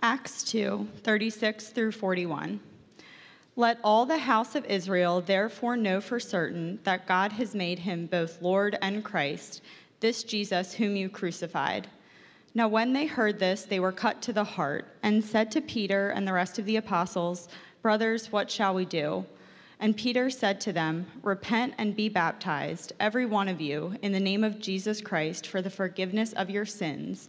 Acts 2 36 through 41. Let all the house of Israel therefore know for certain that God has made him both Lord and Christ, this Jesus whom you crucified. Now, when they heard this, they were cut to the heart and said to Peter and the rest of the apostles, Brothers, what shall we do? And Peter said to them, Repent and be baptized, every one of you, in the name of Jesus Christ for the forgiveness of your sins,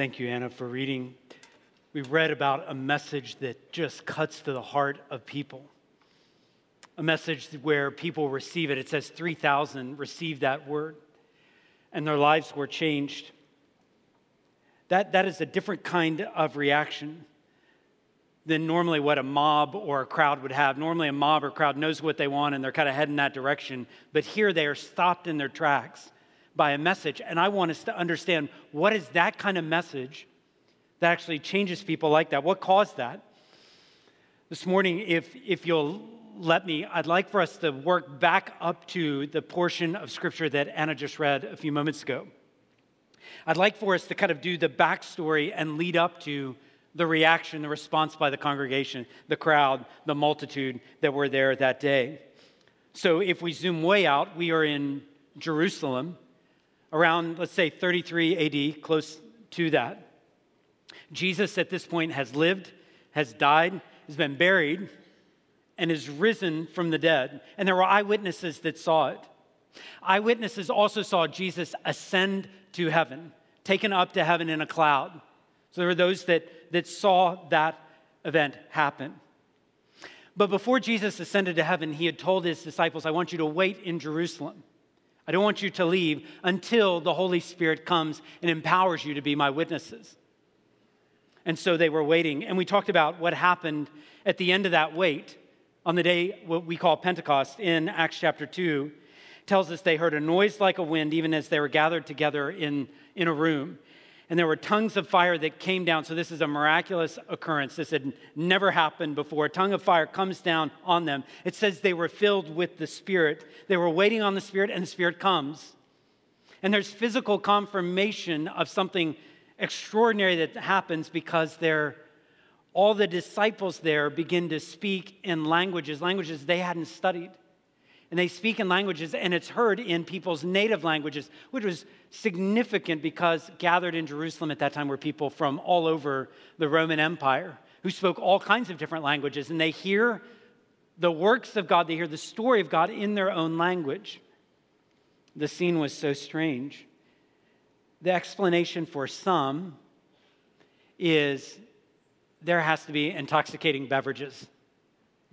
Thank you, Anna, for reading. We read about a message that just cuts to the heart of people. A message where people receive it. It says 3,000 received that word, and their lives were changed. That, that is a different kind of reaction than normally what a mob or a crowd would have. Normally, a mob or crowd knows what they want and they're kind of heading that direction. But here they are stopped in their tracks by a message. And I want us to understand what is that kind of message that actually changes people like that? What caused that? This morning, if, if you'll let me, I'd like for us to work back up to the portion of scripture that Anna just read a few moments ago. I'd like for us to kind of do the backstory and lead up to the reaction, the response by the congregation, the crowd, the multitude that were there that day. So if we zoom way out, we are in Jerusalem around, let's say, 33 AD, close to that. Jesus at this point has lived, has died, has been buried, and is risen from the dead. And there were eyewitnesses that saw it. Eyewitnesses also saw Jesus ascend to heaven, taken up to heaven in a cloud. So there were those that, that saw that event happen. But before Jesus ascended to heaven, he had told his disciples, I want you to wait in Jerusalem. I don't want you to leave until the Holy Spirit comes and empowers you to be my witnesses. And so they were waiting. And we talked about what happened at the end of that wait on the day what we call Pentecost in Acts chapter 2 tells us they heard a noise like a wind even as they were gathered together in, in a room and there were tongues of fire that came down. So, this is a miraculous occurrence. This had never happened before. A tongue of fire comes down on them. It says they were filled with the Spirit. They were waiting on the Spirit, and the Spirit comes. And there's physical confirmation of something extraordinary that happens because they're, all the disciples there begin to speak in languages, languages they hadn't studied and they speak in languages, and it's heard in people's native languages, which was significant because gathered in Jerusalem at that time were people from all over the Roman Empire who spoke all kinds of different languages, and they hear the works of God, they hear the story of God in their own language. The scene was so strange. The explanation for some is there has to be intoxicating beverages.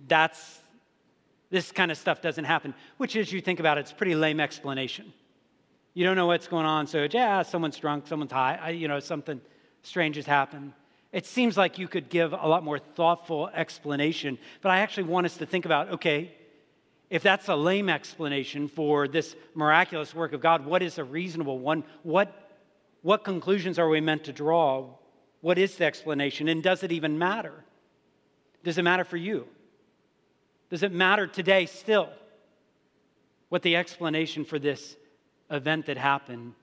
That's this kind of stuff doesn't happen, which, as you think about it, it's pretty lame explanation. You don't know what's going on, so yeah, someone's drunk, someone's high, you know, something strange has happened. It seems like you could give a lot more thoughtful explanation, but I actually want us to think about okay, if that's a lame explanation for this miraculous work of God, what is a reasonable one? What, what conclusions are we meant to draw? What is the explanation? And does it even matter? Does it matter for you? Does it matter today still what the explanation for this event that happened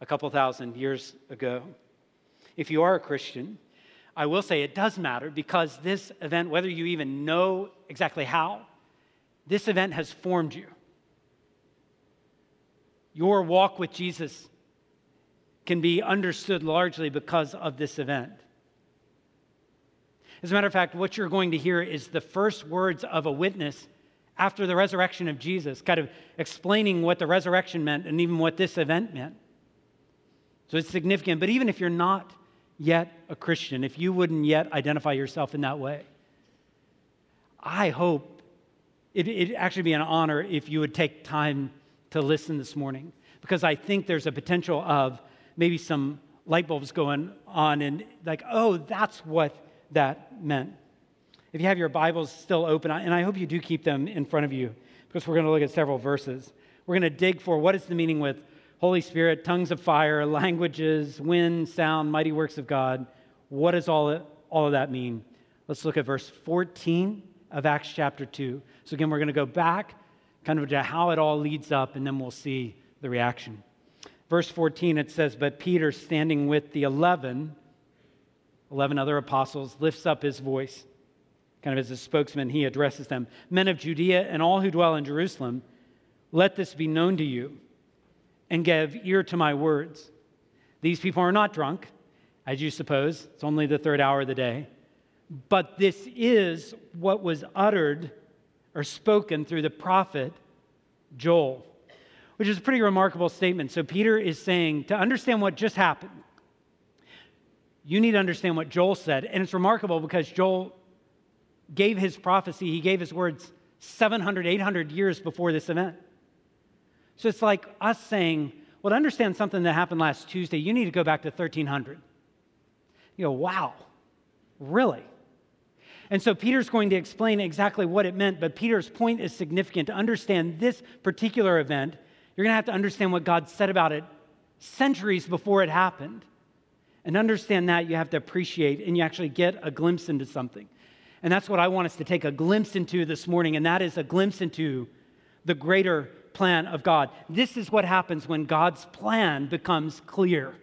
a couple thousand years ago? If you are a Christian, I will say it does matter because this event, whether you even know exactly how, this event has formed you. Your walk with Jesus can be understood largely because of this event. As a matter of fact, what you're going to hear is the first words of a witness after the resurrection of Jesus, kind of explaining what the resurrection meant and even what this event meant. So it's significant. But even if you're not yet a Christian, if you wouldn't yet identify yourself in that way, I hope it, it'd actually be an honor if you would take time to listen this morning because I think there's a potential of maybe some light bulbs going on and like, oh, that's what that meant. If you have your Bibles still open, and I hope you do keep them in front of you, because we're going to look at several verses. We're going to dig for what is the meaning with Holy Spirit, tongues of fire, languages, wind, sound, mighty works of God. What does all, all of that mean? Let's look at verse 14 of Acts chapter 2. So, again, we're going to go back kind of to how it all leads up, and then we'll see the reaction. Verse 14, it says, But Peter, standing with the 11, 11 other apostles, lifts up his voice. Kind of as a spokesman, he addresses them Men of Judea and all who dwell in Jerusalem, let this be known to you and give ear to my words. These people are not drunk, as you suppose. It's only the third hour of the day. But this is what was uttered or spoken through the prophet Joel, which is a pretty remarkable statement. So Peter is saying to understand what just happened, you need to understand what Joel said. And it's remarkable because Joel gave his prophecy, he gave his words 700, 800 years before this event. So it's like us saying, well, to understand something that happened last Tuesday, you need to go back to 1300. You go, wow, really? And so Peter's going to explain exactly what it meant, but Peter's point is significant. To understand this particular event, you're going to have to understand what God said about it centuries before it happened. And understand that, you have to appreciate and you actually get a glimpse into something. And that's what I want us to take a glimpse into this morning, and that is a glimpse into the greater plan of God. This is what happens when God's plan becomes clear.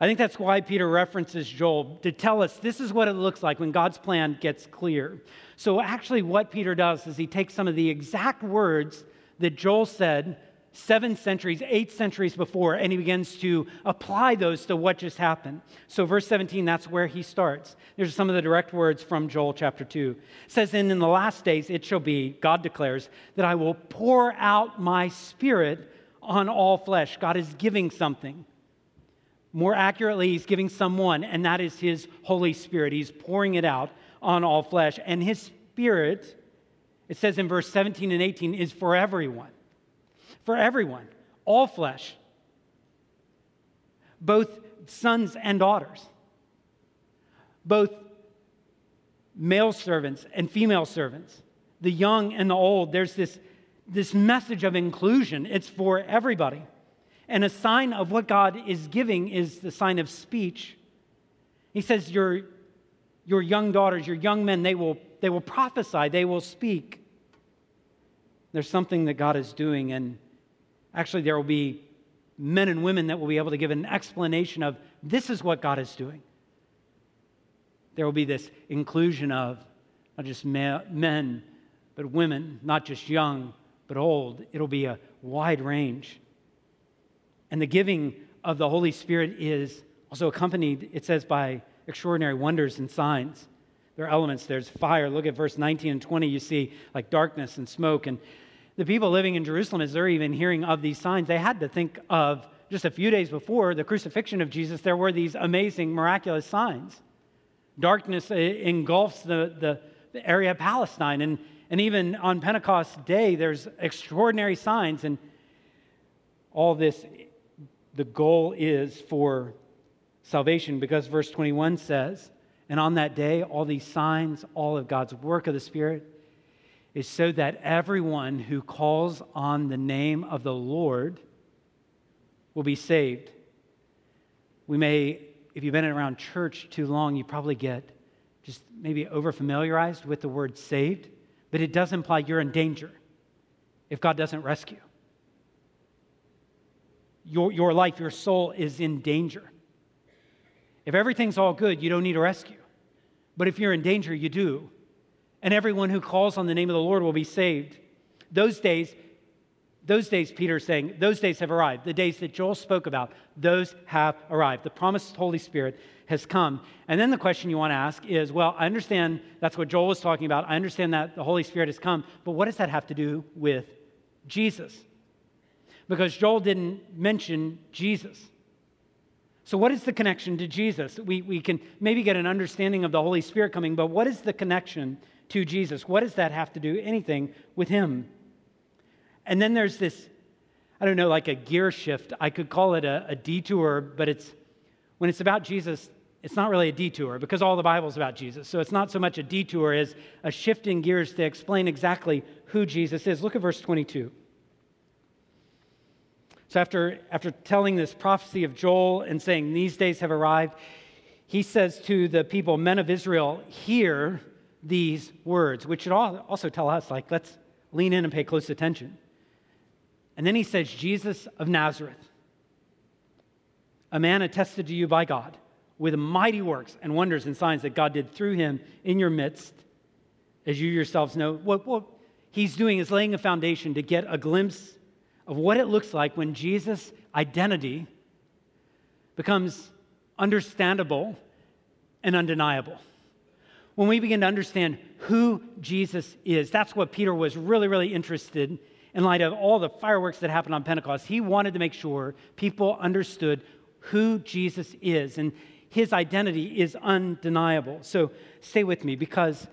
I think that's why Peter references Joel to tell us this is what it looks like when God's plan gets clear. So, actually, what Peter does is he takes some of the exact words that Joel said seven centuries, eight centuries before, and he begins to apply those to what just happened. So, verse 17, that's where he starts. There's some of the direct words from Joel chapter 2. It says, And in the last days it shall be, God declares, that I will pour out my spirit on all flesh. God is giving something. More accurately, he's giving someone, and that is his Holy Spirit. He's pouring it out on all flesh. And his spirit, it says in verse 17 and 18, is for everyone. For everyone, all flesh, both sons and daughters, both male servants and female servants, the young and the old. There's this, this message of inclusion, it's for everybody. And a sign of what God is giving is the sign of speech. He says, Your, your young daughters, your young men, they will, they will prophesy, they will speak. There's something that God is doing, and actually, there will be men and women that will be able to give an explanation of this is what God is doing. There will be this inclusion of not just men, but women, not just young, but old. It'll be a wide range. And the giving of the Holy Spirit is also accompanied, it says, by extraordinary wonders and signs. There are elements. There's fire. Look at verse 19 and 20. You see like darkness and smoke. And the people living in Jerusalem, as they're even hearing of these signs, they had to think of just a few days before the crucifixion of Jesus, there were these amazing, miraculous signs. Darkness eh, engulfs the, the, the area of Palestine. And, and even on Pentecost Day, there's extraordinary signs. And all this the goal is for salvation because verse 21 says, and on that day, all these signs, all of God's work of the Spirit, is so that everyone who calls on the name of the Lord will be saved. We may, if you've been around church too long, you probably get just maybe over familiarized with the word saved, but it does imply you're in danger if God doesn't rescue your, your life, your soul is in danger. If everything's all good, you don't need a rescue. But if you're in danger, you do. And everyone who calls on the name of the Lord will be saved. Those days, those days, Peter is saying, those days have arrived. The days that Joel spoke about, those have arrived. The promised Holy Spirit has come. And then the question you want to ask is well, I understand that's what Joel was talking about. I understand that the Holy Spirit has come, but what does that have to do with Jesus? because Joel didn't mention Jesus. So, what is the connection to Jesus? We, we can maybe get an understanding of the Holy Spirit coming, but what is the connection to Jesus? What does that have to do anything with him? And then there's this, I don't know, like a gear shift. I could call it a, a detour, but it's when it's about Jesus, it's not really a detour because all the Bible's about Jesus. So it's not so much a detour as a shift in gears to explain exactly who Jesus is. Look at verse 22. So after, after telling this prophecy of Joel and saying, These days have arrived, he says to the people, Men of Israel, hear these words, which should also tell us, like, let's lean in and pay close attention. And then he says, Jesus of Nazareth, a man attested to you by God with mighty works and wonders and signs that God did through him in your midst, as you yourselves know. What, what he's doing is laying a foundation to get a glimpse of what it looks like when Jesus' identity becomes understandable and undeniable. When we begin to understand who Jesus is, that's what Peter was really, really interested in light of all the fireworks that happened on Pentecost. He wanted to make sure people understood who Jesus is. And his identity is undeniable. So stay with me because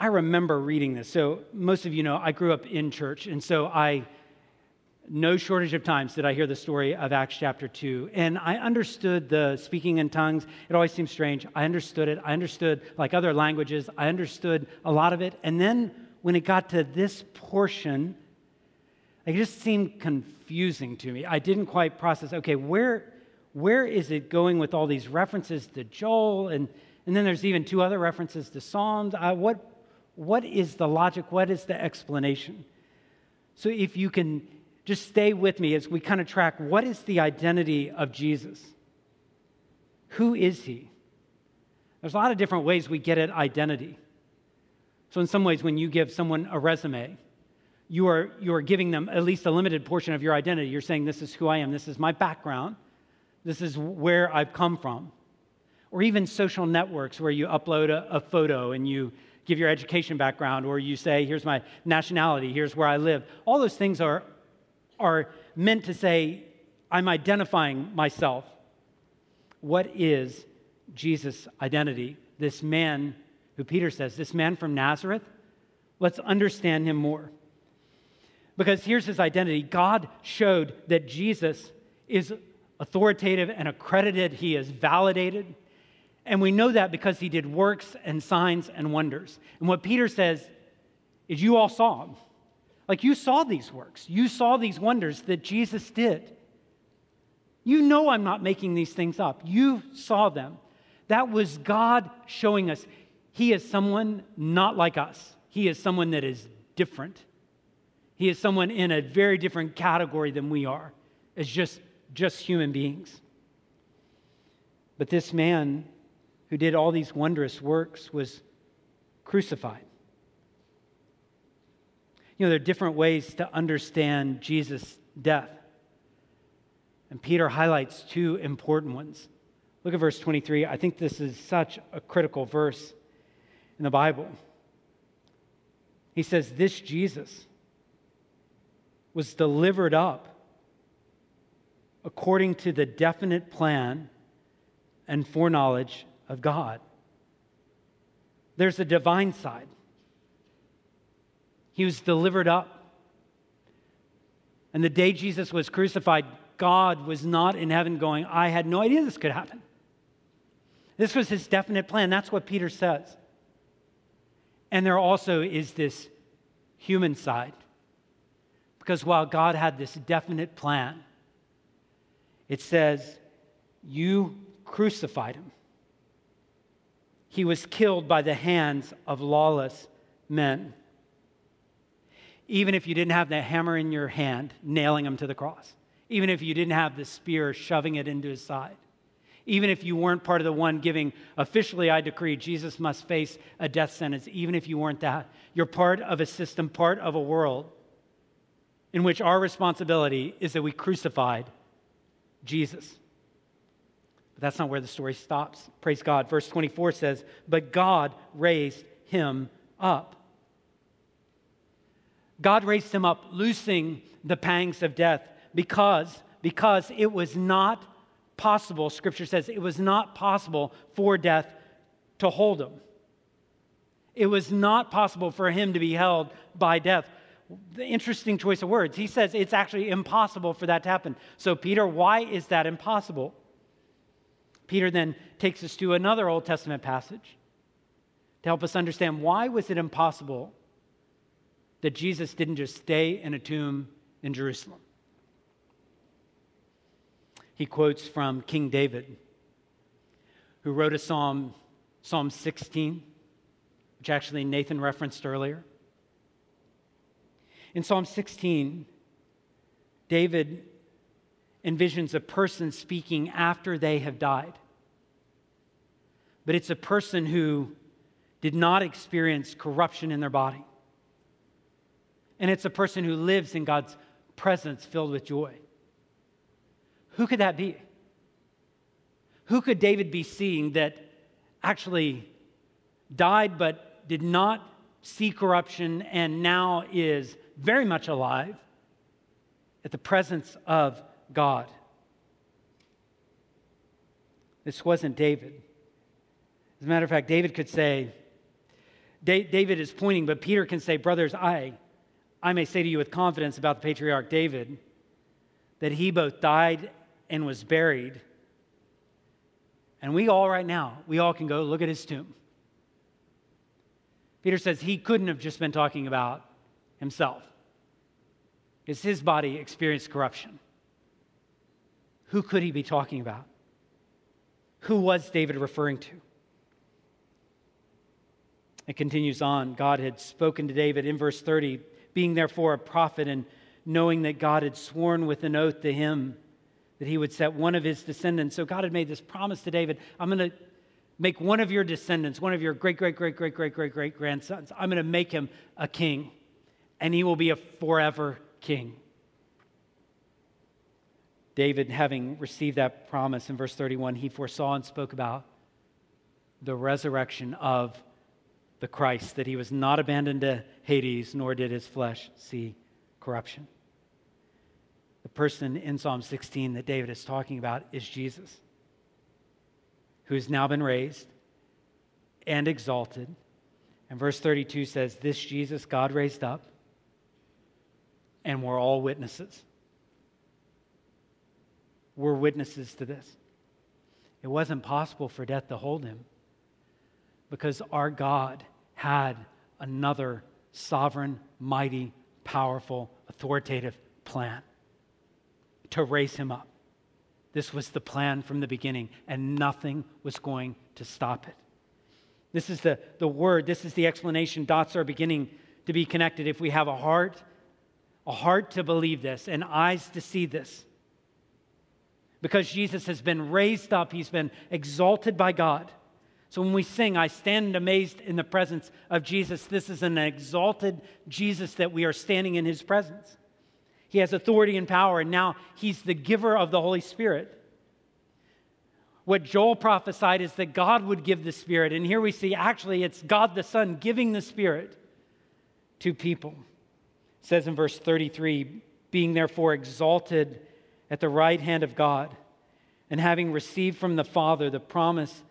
I remember reading this. So, most of you know, I grew up in church, and so I, no shortage of times did I hear the story of Acts chapter 2. And I understood the speaking in tongues. It always seems strange. I understood it. I understood, like other languages, I understood a lot of it. And then when it got to this portion, it just seemed confusing to me. I didn't quite process, okay, where where is it going with all these references to Joel? And, and then there's even two other references to Psalms. Uh, what, what is the logic? What is the explanation? So if you can just stay with me as we kind of track what is the identity of Jesus? Who is he? There's a lot of different ways we get at identity. So, in some ways, when you give someone a resume, you are, you are giving them at least a limited portion of your identity. You're saying, This is who I am, this is my background. This is where I've come from. Or even social networks where you upload a, a, photo and you give your education background, or you say, here's my nationality, here's where I live. All those things are, are meant to say, I'm identifying myself. What is Jesus' identity? This man who Peter says, this man from Nazareth, let's understand him more. Because here's his identity God showed that Jesus is authoritative and accredited, he is validated. And we know that because he did works and signs and wonders. And what Peter says is, You all saw him. Like you saw these works, you saw these wonders that Jesus did. You know I'm not making these things up. You saw them. That was God showing us He is someone not like us, He is someone that is different. He is someone in a very different category than we are. as just just human beings. But this man who did all these wondrous works was crucified. You know, there are different ways to understand Jesus' death. And Peter highlights two important ones. Look at verse 23. I think this is such a critical verse in the Bible. He says, This Jesus was delivered up according to the definite plan and foreknowledge of God. There's a divine side. He was delivered up. And the day Jesus was crucified, God was not in heaven going, I had no idea this could happen. This was his definite plan. That's what Peter says. And there also is this human side. Because while God had this definite plan, it says, You crucified him. He was killed by the hands of lawless men. Even if you didn't have the hammer in your hand, nailing him to the cross, even if you didn't have the spear shoving it into his side, even if you weren't part of the one giving officially, I decree Jesus must face a death sentence, even if you weren't that, you're part of a system, part of a world in which our responsibility is that we crucified Jesus. But that's not where the story stops. Praise God. Verse 24 says, But God raised him up. God raised him up, loosing the pangs of death because, because it was not possible, Scripture says, it was not possible for death to hold him. It was not possible for him to be held by death the interesting choice of words. He says it's actually impossible for that to happen. So, Peter, why is that impossible? Peter then takes us to another Old Testament passage to help us understand why was it impossible that Jesus didn't just stay in a tomb in Jerusalem. He quotes from King David, who wrote a psalm, Psalm 16, which actually Nathan referenced earlier. In Psalm 16, David envisions a person speaking after they have died. But it's a person who did not experience corruption in their body. And it's a person who lives in God's presence filled with joy. Who could that be? Who could David be seeing that actually died but did not see corruption and now is very much alive at the presence of God? This wasn't David. As a matter of fact, David could say, David is pointing, but Peter can say, Brothers, I, I may say to you with confidence about the patriarch David that he both died and was buried. And we all, right now, we all can go look at his tomb. Peter says he couldn't have just been talking about himself, because his body experienced corruption. Who could he be talking about? Who was David referring to? It continues on. God had spoken to David in verse 30 being therefore a prophet and knowing that God had sworn with an oath to him that he would set one of his descendants. So God had made this promise to David I'm going to make one of your descendants, one of your great, great, great, great, great, great, great grandsons, I'm going to make him a king, and he will be a forever king. David, having received that promise in verse 31, he foresaw and spoke about the resurrection of the Christ, that he was not abandoned to Hades, nor did his flesh see corruption. The person in Psalm 16 that David is talking about is Jesus, who has now been raised and exalted. And verse 32 says, This Jesus God raised up, and we're all witnesses. We're witnesses to this. It wasn't possible for death to hold him because our God had another sovereign, mighty, powerful, authoritative plan to raise him up. This was the plan from the beginning, and nothing was going to stop it. This is the, the word, this is the explanation. Dots are beginning to be connected. If we have a heart, a heart to believe this, and eyes to see this, because Jesus has been raised up, he's been exalted by God. So when we sing, I stand amazed in the presence of Jesus, this is an exalted Jesus that we are standing in his presence. He has authority and power, and now he's the giver of the Holy Spirit. What Joel prophesied is that God would give the Spirit, and here we see actually it's God the Son giving the Spirit to people. It says in verse 33 being therefore exalted at the right hand of God, and having received from the Father the promise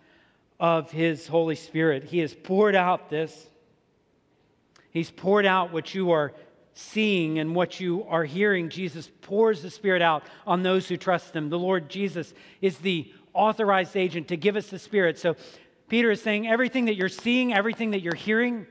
of His Holy Spirit. He has poured out this. He's poured out what you are seeing and what you are hearing. Jesus pours the Spirit out on those who trust Him. The Lord Jesus is the authorized agent to give us the Spirit. So Peter is saying everything that you're seeing, everything that you're hearing,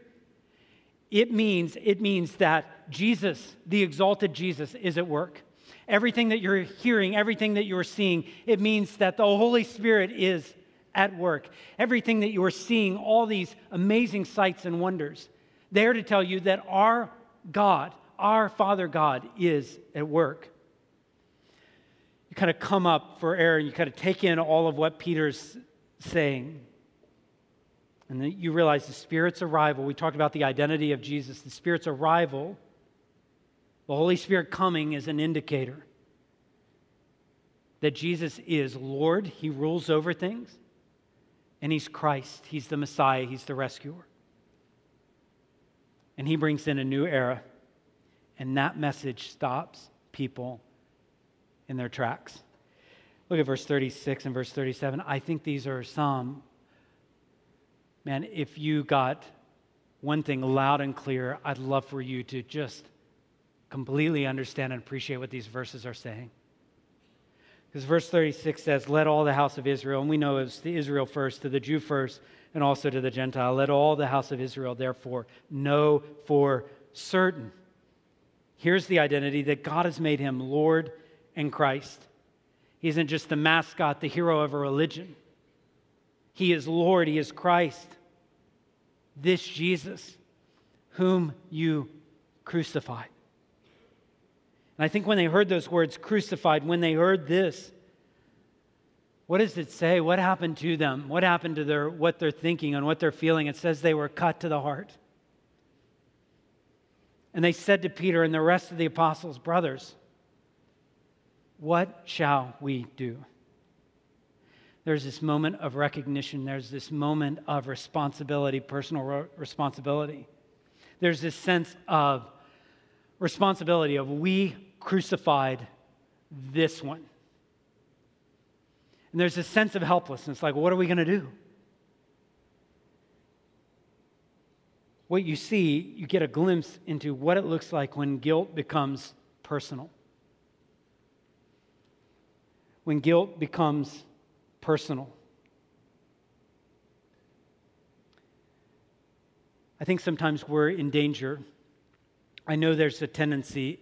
it means it means that Jesus, the exalted Jesus, is at work. Everything that you're hearing, everything that you're seeing, it means that the Holy Spirit is at work. Everything that you are seeing, all these amazing sights and wonders, there to tell you that our God, our Father God, is at work. You kind of come up for air and you kind of take in all of what Peter's saying. And then you realize the Spirit's arrival. We talked about the identity of Jesus. The Spirit's arrival, the Holy Spirit coming, is an indicator that Jesus is Lord. He rules over things and he's Christ. He's the Messiah, he's the rescuer. And he brings in a new era, and that message stops people in their tracks. Look at verse 36 and verse 37. I think these are some, man, if you got one thing loud and clear, I'd love for you to just completely understand and appreciate what these verses are saying. Because verse 36 says, Let all the house of Israel, and we know it's the Israel first, to the Jew first, and also to the Gentile, let all the house of Israel therefore know for certain. Here's the identity that God has made him Lord and Christ. He isn't just the mascot, the hero of a religion. He is Lord, He is Christ. This Jesus, whom you crucified. And I think when they heard those words, crucified, when they heard this, what does it say? What happened to them? What happened to their, what they're thinking and what they're feeling? It says they were cut to the heart. And they said to Peter and the rest of the apostles, Brothers, what shall we do? There's this moment of recognition, there's this moment of responsibility, personal re- responsibility. There's this sense of responsibility of we crucified this one. And there's a sense of helplessness like, what are we going to do? What you see, you get a glimpse into what it looks like when guilt becomes personal. When guilt becomes personal. I think sometimes we're in danger. I know there's a tendency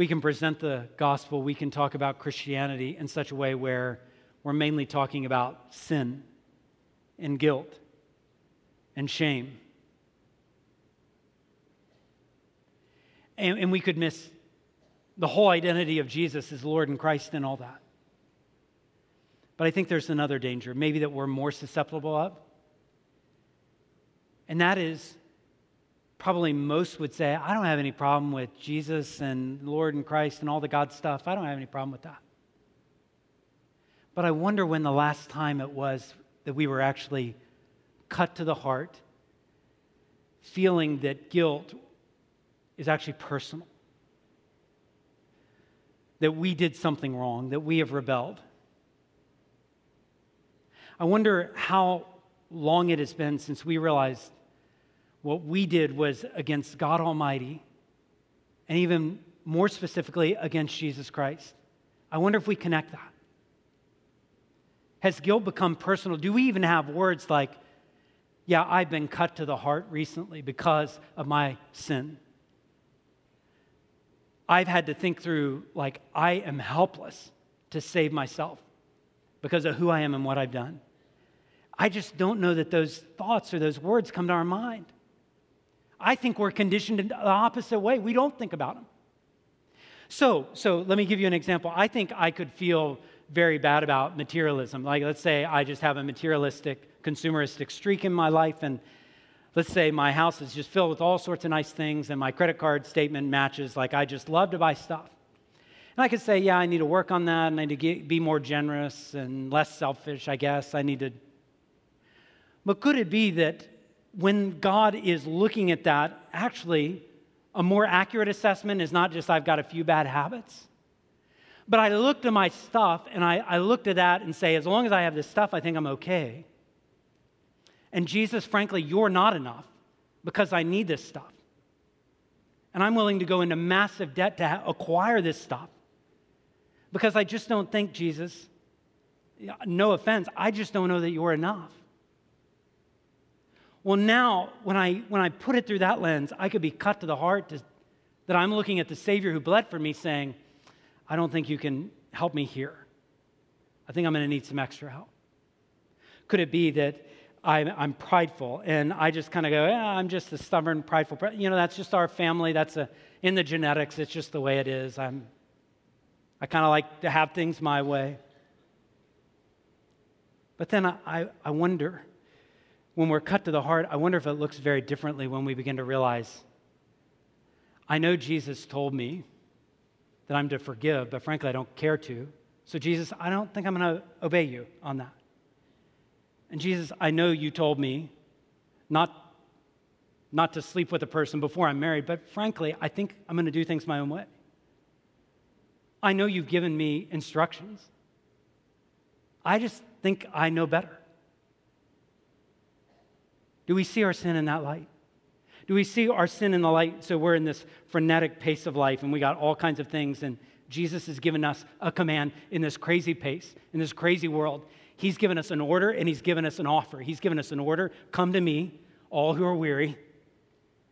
we can present the gospel, we can talk about Christianity in such a way where we're mainly talking about sin and guilt and shame. And, and, we could miss the whole identity of Jesus as Lord and Christ and all that. But I think there's another danger, maybe that we're more susceptible of. And that is probably most would say, I don't have any problem with Jesus and Lord and Christ and all the God stuff. I don't have any problem with that. But I wonder when the last time it was that we were actually cut to the heart, feeling that guilt is actually personal, that we did something wrong, that we have rebelled. I wonder how long it has been since we realized what we did was against God Almighty, and even more specifically, against Jesus Christ. I wonder if we connect that. Has guilt become personal? Do we even have words like, yeah, I've been cut to the heart recently because of my sin? I've had to think through, like, I am helpless to save myself because of who I am and what I've done. I just don't know that those thoughts or those words come to our mind. I think we're conditioned in the opposite way. We don't think about them. So, so let me give you an example. I think I could feel very bad about materialism. Like, let's say I just have a materialistic, consumeristic streak in my life, and let's say my house is just filled with all sorts of nice things, and my credit card statement matches. Like, I just love to buy stuff. And I could say, yeah, I need to work on that, and I need to get, be more generous and less selfish, I guess. I need to. But could it be that when God is looking at that, actually, a more accurate assessment is not just I've got a few bad habits. But I looked at my stuff and I, I at that and say, as long as I have this stuff, I think I'm okay. And Jesus, frankly, you're not enough because I need this stuff. And I'm willing to go into massive debt to acquire this stuff because I just don't think, Jesus, no offense, I just don't know that you're enough. Well, now, when I, when I put it through that lens, I could be cut to the heart to, that I'm looking at the Savior who bled for me saying, I don't think you can help me here. I think I'm going to need some extra help. Could it be that I'm, I'm prideful and I just kind of go, yeah, I'm just a stubborn, prideful, you know, that's just our family. That's a, in the genetics, it's just the way it is. I'm, I kind of like to have things my way. But then I, I, I wonder when we're cut to the heart, I wonder if it looks very differently when we begin to realize I know Jesus told me that I'm to forgive, but frankly, I don't care to. So, Jesus, I don't think I'm going to obey you on that. And Jesus, I know you told me not, not to sleep with a person before I'm married, but frankly, I think I'm going to do things my own way. I know you've given me instructions. I just think I know better. Do we see our sin in that light? Do we see our sin in the light so we're in this frenetic pace of life and we got all kinds of things and Jesus has given us a command in this crazy pace, in this crazy world. He's given us an order and He's given us an offer. He's given us an order come to me, all who are weary.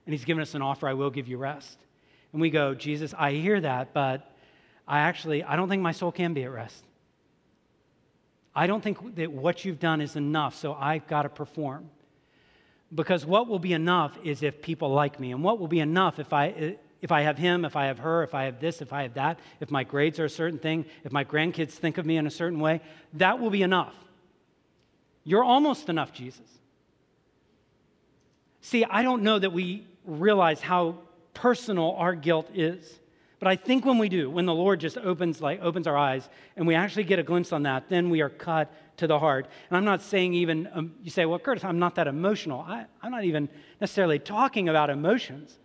And He's given us an offer I will give you rest. And we go, Jesus, I hear that, but I actually, I don't think my soul can be at rest. I don't think that what you've done is enough, so I've got to perform. Because what will be enough is if people like me. And what will be enough if I, if I have him, if I have her, if I have this, if I have that, if my grades are a certain thing, if my grandkids think of me in a certain way, that will be enough. You're almost enough, Jesus. See, I don't know that we realize how personal our guilt is. But I think when we do, when the Lord just opens like opens our eyes and we actually get a glimpse on that, then we are cut to the heart. And I'm not saying even um, you say, well, Curtis, I'm not that emotional. I, I'm not even necessarily talking about emotions.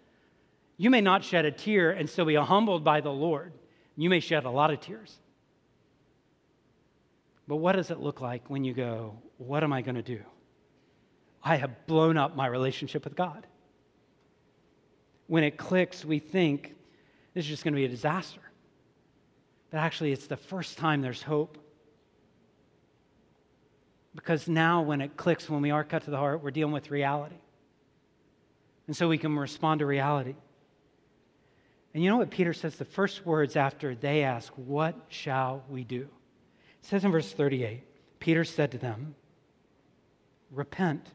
You may not shed a tear and still be humbled by the Lord. You may shed a lot of tears. But what does it look like when you go, what am I going to do? I have blown up my relationship with God. When it clicks, we think this is just going to be a disaster. But actually, it's the first time there's hope. Because now, when it clicks, when we are cut to the heart, we're dealing with reality. And so we can respond to reality. And you know what Peter says? The first words after they ask, What shall we do? It says in verse 38 Peter said to them, Repent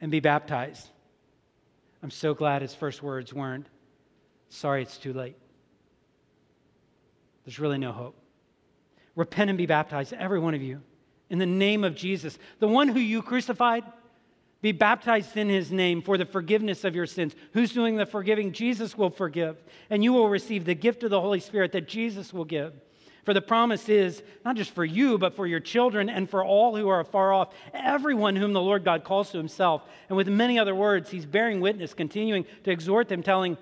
and be baptized I'm so glad his first words weren't, sorry, it's too late. There's really no hope. Repent and be baptized, every one of you, in the name of Jesus, the one who you crucified. Be baptized in his name for the forgiveness of your sins. Who's doing the forgiving? Jesus will forgive. And you will receive the gift of the Holy Spirit that Jesus will give. For the promise is not just for you, but for your children and for all who are far off, everyone whom the Lord God calls to himself. And with many other words, he's bearing witness, continuing to exhort them, telling,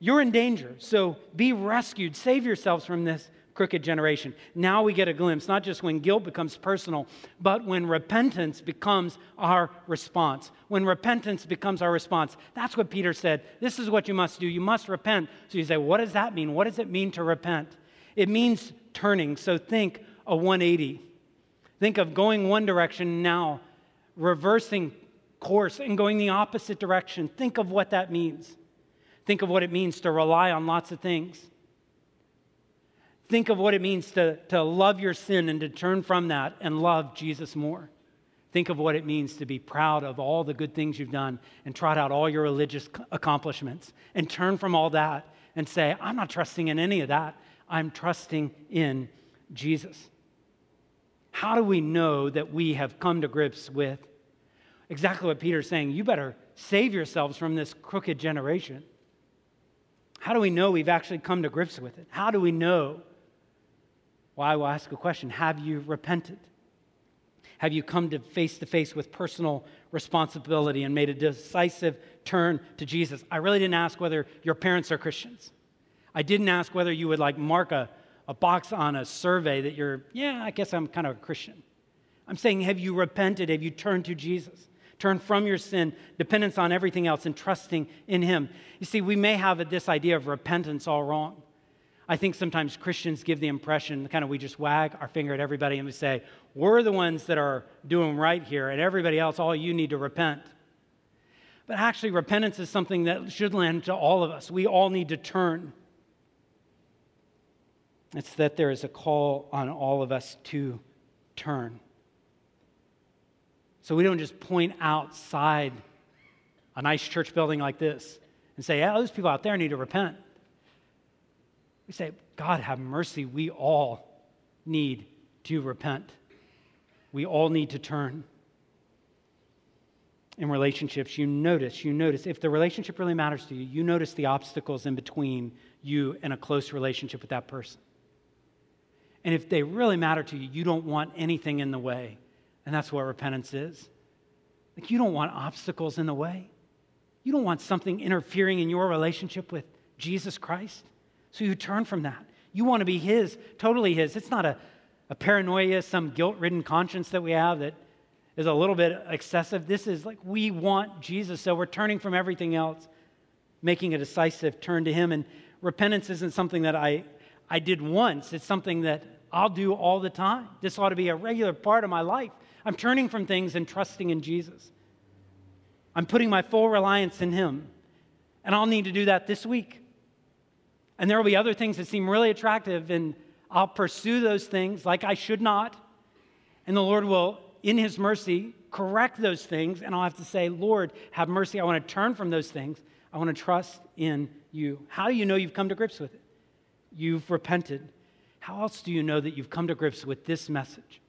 You're in danger, so be rescued. Save yourselves from this crooked generation. Now we get a glimpse, not just when guilt becomes personal, but when repentance becomes our response. When repentance becomes our response. That's what Peter said. This is what you must do. You must repent. So you say, What does that mean? What does it mean to repent? It means turning. So think a 180. Think of going one direction now, reversing course and going the opposite direction. Think of what that means. Think of what it means to rely on lots of things. Think of what it means to, to love your sin and to turn from that and love Jesus more. Think of what it means to be proud of all the good things you've done and trot out all your religious accomplishments and turn from all that and say, I'm not trusting in any of that. I'm trusting in Jesus. How do we know that we have come to grips with exactly what Peter's saying? You better save yourselves from this crooked generation. How do we know we've actually come to grips with it? How do we know? Well, I will ask a question Have you repented? Have you come to face to face with personal responsibility and made a decisive turn to Jesus? I really didn't ask whether your parents are Christians. I didn't ask whether you would like mark a, a box on a survey that you're, yeah, I guess I'm kind of a Christian. I'm saying, have you repented? Have you turned to Jesus? Turn from your sin, dependence on everything else, and trusting in Him. You see, we may have this idea of repentance all wrong. I think sometimes Christians give the impression, kind of, we just wag our finger at everybody and we say, we're the ones that are doing right here, and everybody else, all you need to repent. But actually, repentance is something that should land to all of us. We all need to turn. It's that there is a call on all of us to turn. So we don't just point outside a nice church building like this and say, yeah, those people out there need to repent. We say, God, have mercy. We all need to repent. We all need to turn. In relationships, you notice, you notice, if the relationship really matters to you, you notice the obstacles in between you and a close relationship with that person. And if they really matter to you, you don't want anything in the way. And that's what repentance is. Like, you don't want obstacles in the way. You don't want something interfering in your relationship with Jesus Christ. So you turn from that. You want to be His, totally His. It's not a, a paranoia, some guilt ridden conscience that we have that is a little bit excessive. This is like we want Jesus, so we're turning from everything else, making a decisive turn to Him. And repentance isn't something that I, I did once, it's something that I'll do all the time. This ought to be a regular part of my life. I'm turning from things and trusting in Jesus. I'm putting my full reliance in Him. And I'll need to do that this week. And there will be other things that seem really attractive, and I'll pursue those things like I should not. And the Lord will, in His mercy, correct those things. And I'll have to say, Lord, have mercy. I want to turn from those things. I want to trust in you. How do you know you've come to grips with it? You've repented. How else do you know that you've come to grips with this message?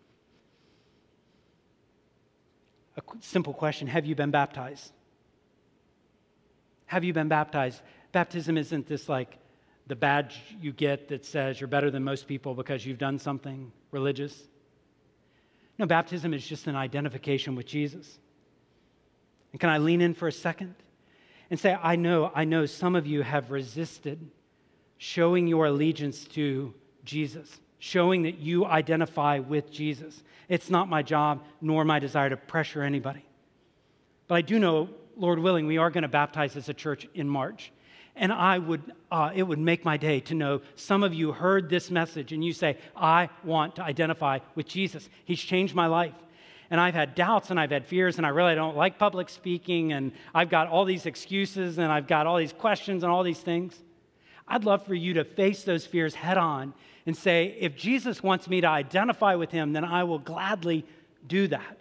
A simple question Have you been baptized? Have you been baptized? Baptism isn't this like the badge you get that says you're better than most people because you've done something religious. No, baptism is just an identification with Jesus. And can I lean in for a second and say, I know, I know some of you have resisted showing your allegiance to Jesus, showing that you identify with Jesus. It's not my job nor my desire to pressure anybody. But I do know, Lord willing, we are going to baptize as a church in March. And I would, uh, it would make my day to know some of you heard this message and you say, I want to identify with Jesus. He's changed my life. And I've had doubts and I've had fears and I really don't like public speaking and I've got all these excuses and I've got all these questions and all these things. I'd love for you to face those fears head on and say, if Jesus wants me to identify with him, then I will gladly do that.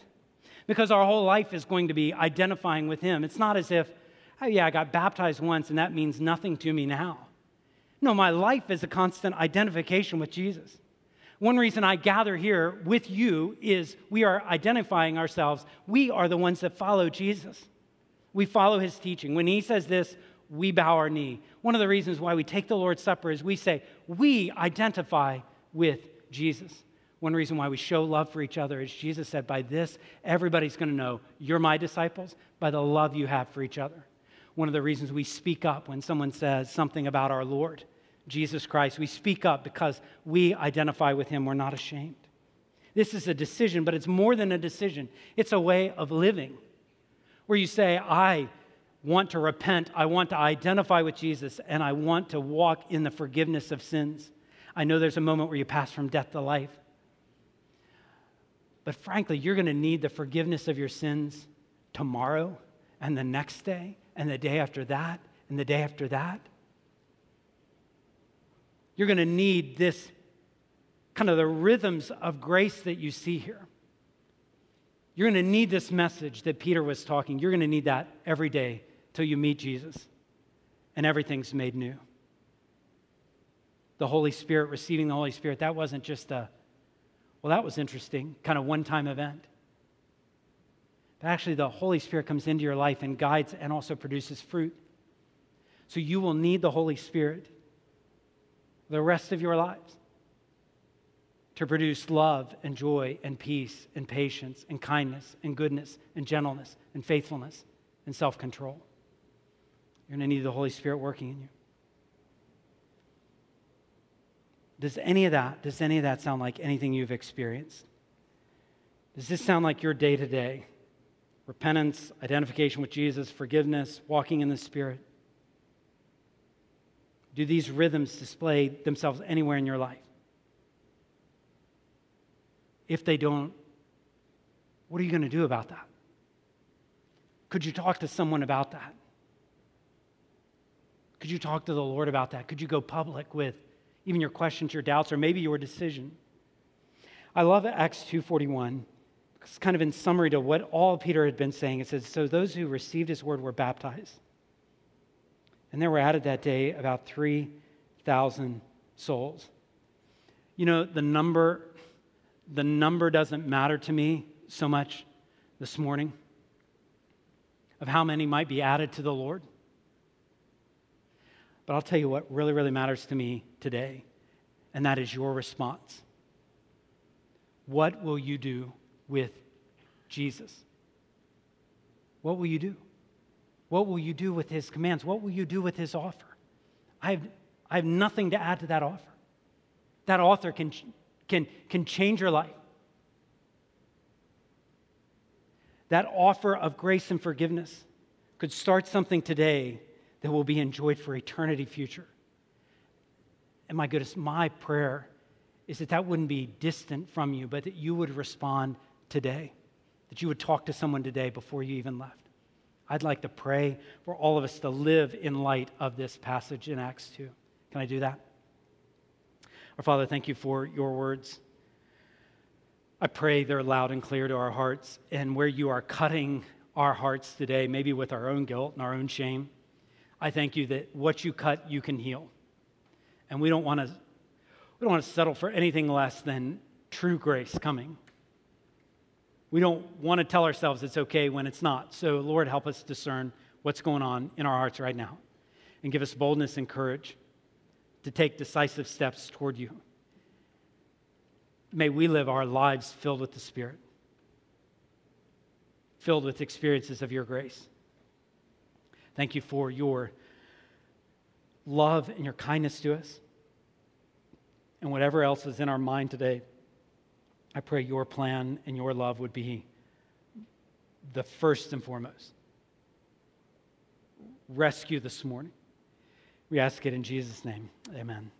Because our whole life is going to be identifying with him. It's not as if, oh, yeah, I got baptized once and that means nothing to me now. No, my life is a constant identification with Jesus. One reason I gather here with you is we are identifying ourselves. We are the ones that follow Jesus. We follow his teaching. When he says this, we bow our knee. One of the reasons why we take the Lord's Supper is we say, we identify with Jesus. One reason why we show love for each other is Jesus said, by this, everybody's going to know you're my disciples by the love you have for each other one of the reasons we speak up when someone says something about our Lord, Jesus Christ. We speak up because we identify with him. We're not ashamed. This is a decision, but it's more than a decision, it's a way of living where you say, I want to repent, I want to identify with Jesus, and I want to walk in the forgiveness of sins. I know there's a moment where you pass from death to life. But frankly, you're going to need the forgiveness of your sins tomorrow and the next day and the day after that and the day after that. You're going to need this kind of the rhythms of grace that you see here. You're going to need this message that Peter was talking. You're going to need that every day till you meet Jesus and everything's made new. The Holy Spirit, receiving the Holy Spirit, that wasn't just a, well, that was interesting, kind of one time event. But actually, the Holy Spirit comes into your life and guides and also produces fruit. So you will need the Holy Spirit the rest of your lives to produce love and joy and peace and patience and kindness and goodness and gentleness and faithfulness and self control. You're going to need the Holy Spirit working in you. Does any of that, does any of that sound like anything you've experienced? Does this sound like your day to day? repentance, identification with Jesus, forgiveness, walking in the Spirit? Do these rhythms display themselves anywhere in your life? If they don't, what are you going to do about that? Could you talk to someone about that? Could you talk to the Lord about that? Could you go public with even your questions, your doubts, or maybe your decision? I love Acts 241 it's kind of in summary to what all Peter had been saying. It says, So those who received his word were baptized. And there were added that day about 3,000 souls. You know, the number, the number doesn't matter to me so much this morning of how many might be added to the Lord. But I'll tell you what really, really matters to me today, and that is your response. What will you do with Jesus? What will you do? What will you do with his commands? What will you do with his offer? I have, I have nothing to add to that offer. That author can, can, can change your life. That offer of grace and forgiveness could start something today that will be enjoyed for eternity future. And my goodness, my prayer is that that wouldn't be distant from you, but that you would respond today, that you would talk to someone today before you even left. I'd like to pray for all of us to live in light of this passage in Acts 2. Can I do that? Our Father, thank you for your words. I pray they're loud and clear to our hearts, and where you are cutting our hearts today, maybe with our own guilt and our own shame, I thank you that what you cut, you can heal. And we don't want to we don't want to settle for anything less than true grace coming. We don't want to tell ourselves it's okay when it's not. So, Lord, help us discern what's going on in our hearts right now and give us boldness and courage to take decisive steps toward you. May we live our lives filled with the Spirit, filled with experiences of your grace. Thank you for your love and your kindness to us. And whatever else is in our mind today, I pray your plan and your love would be the first and foremost. Rescue this morning. We ask it in Jesus' name. Amen.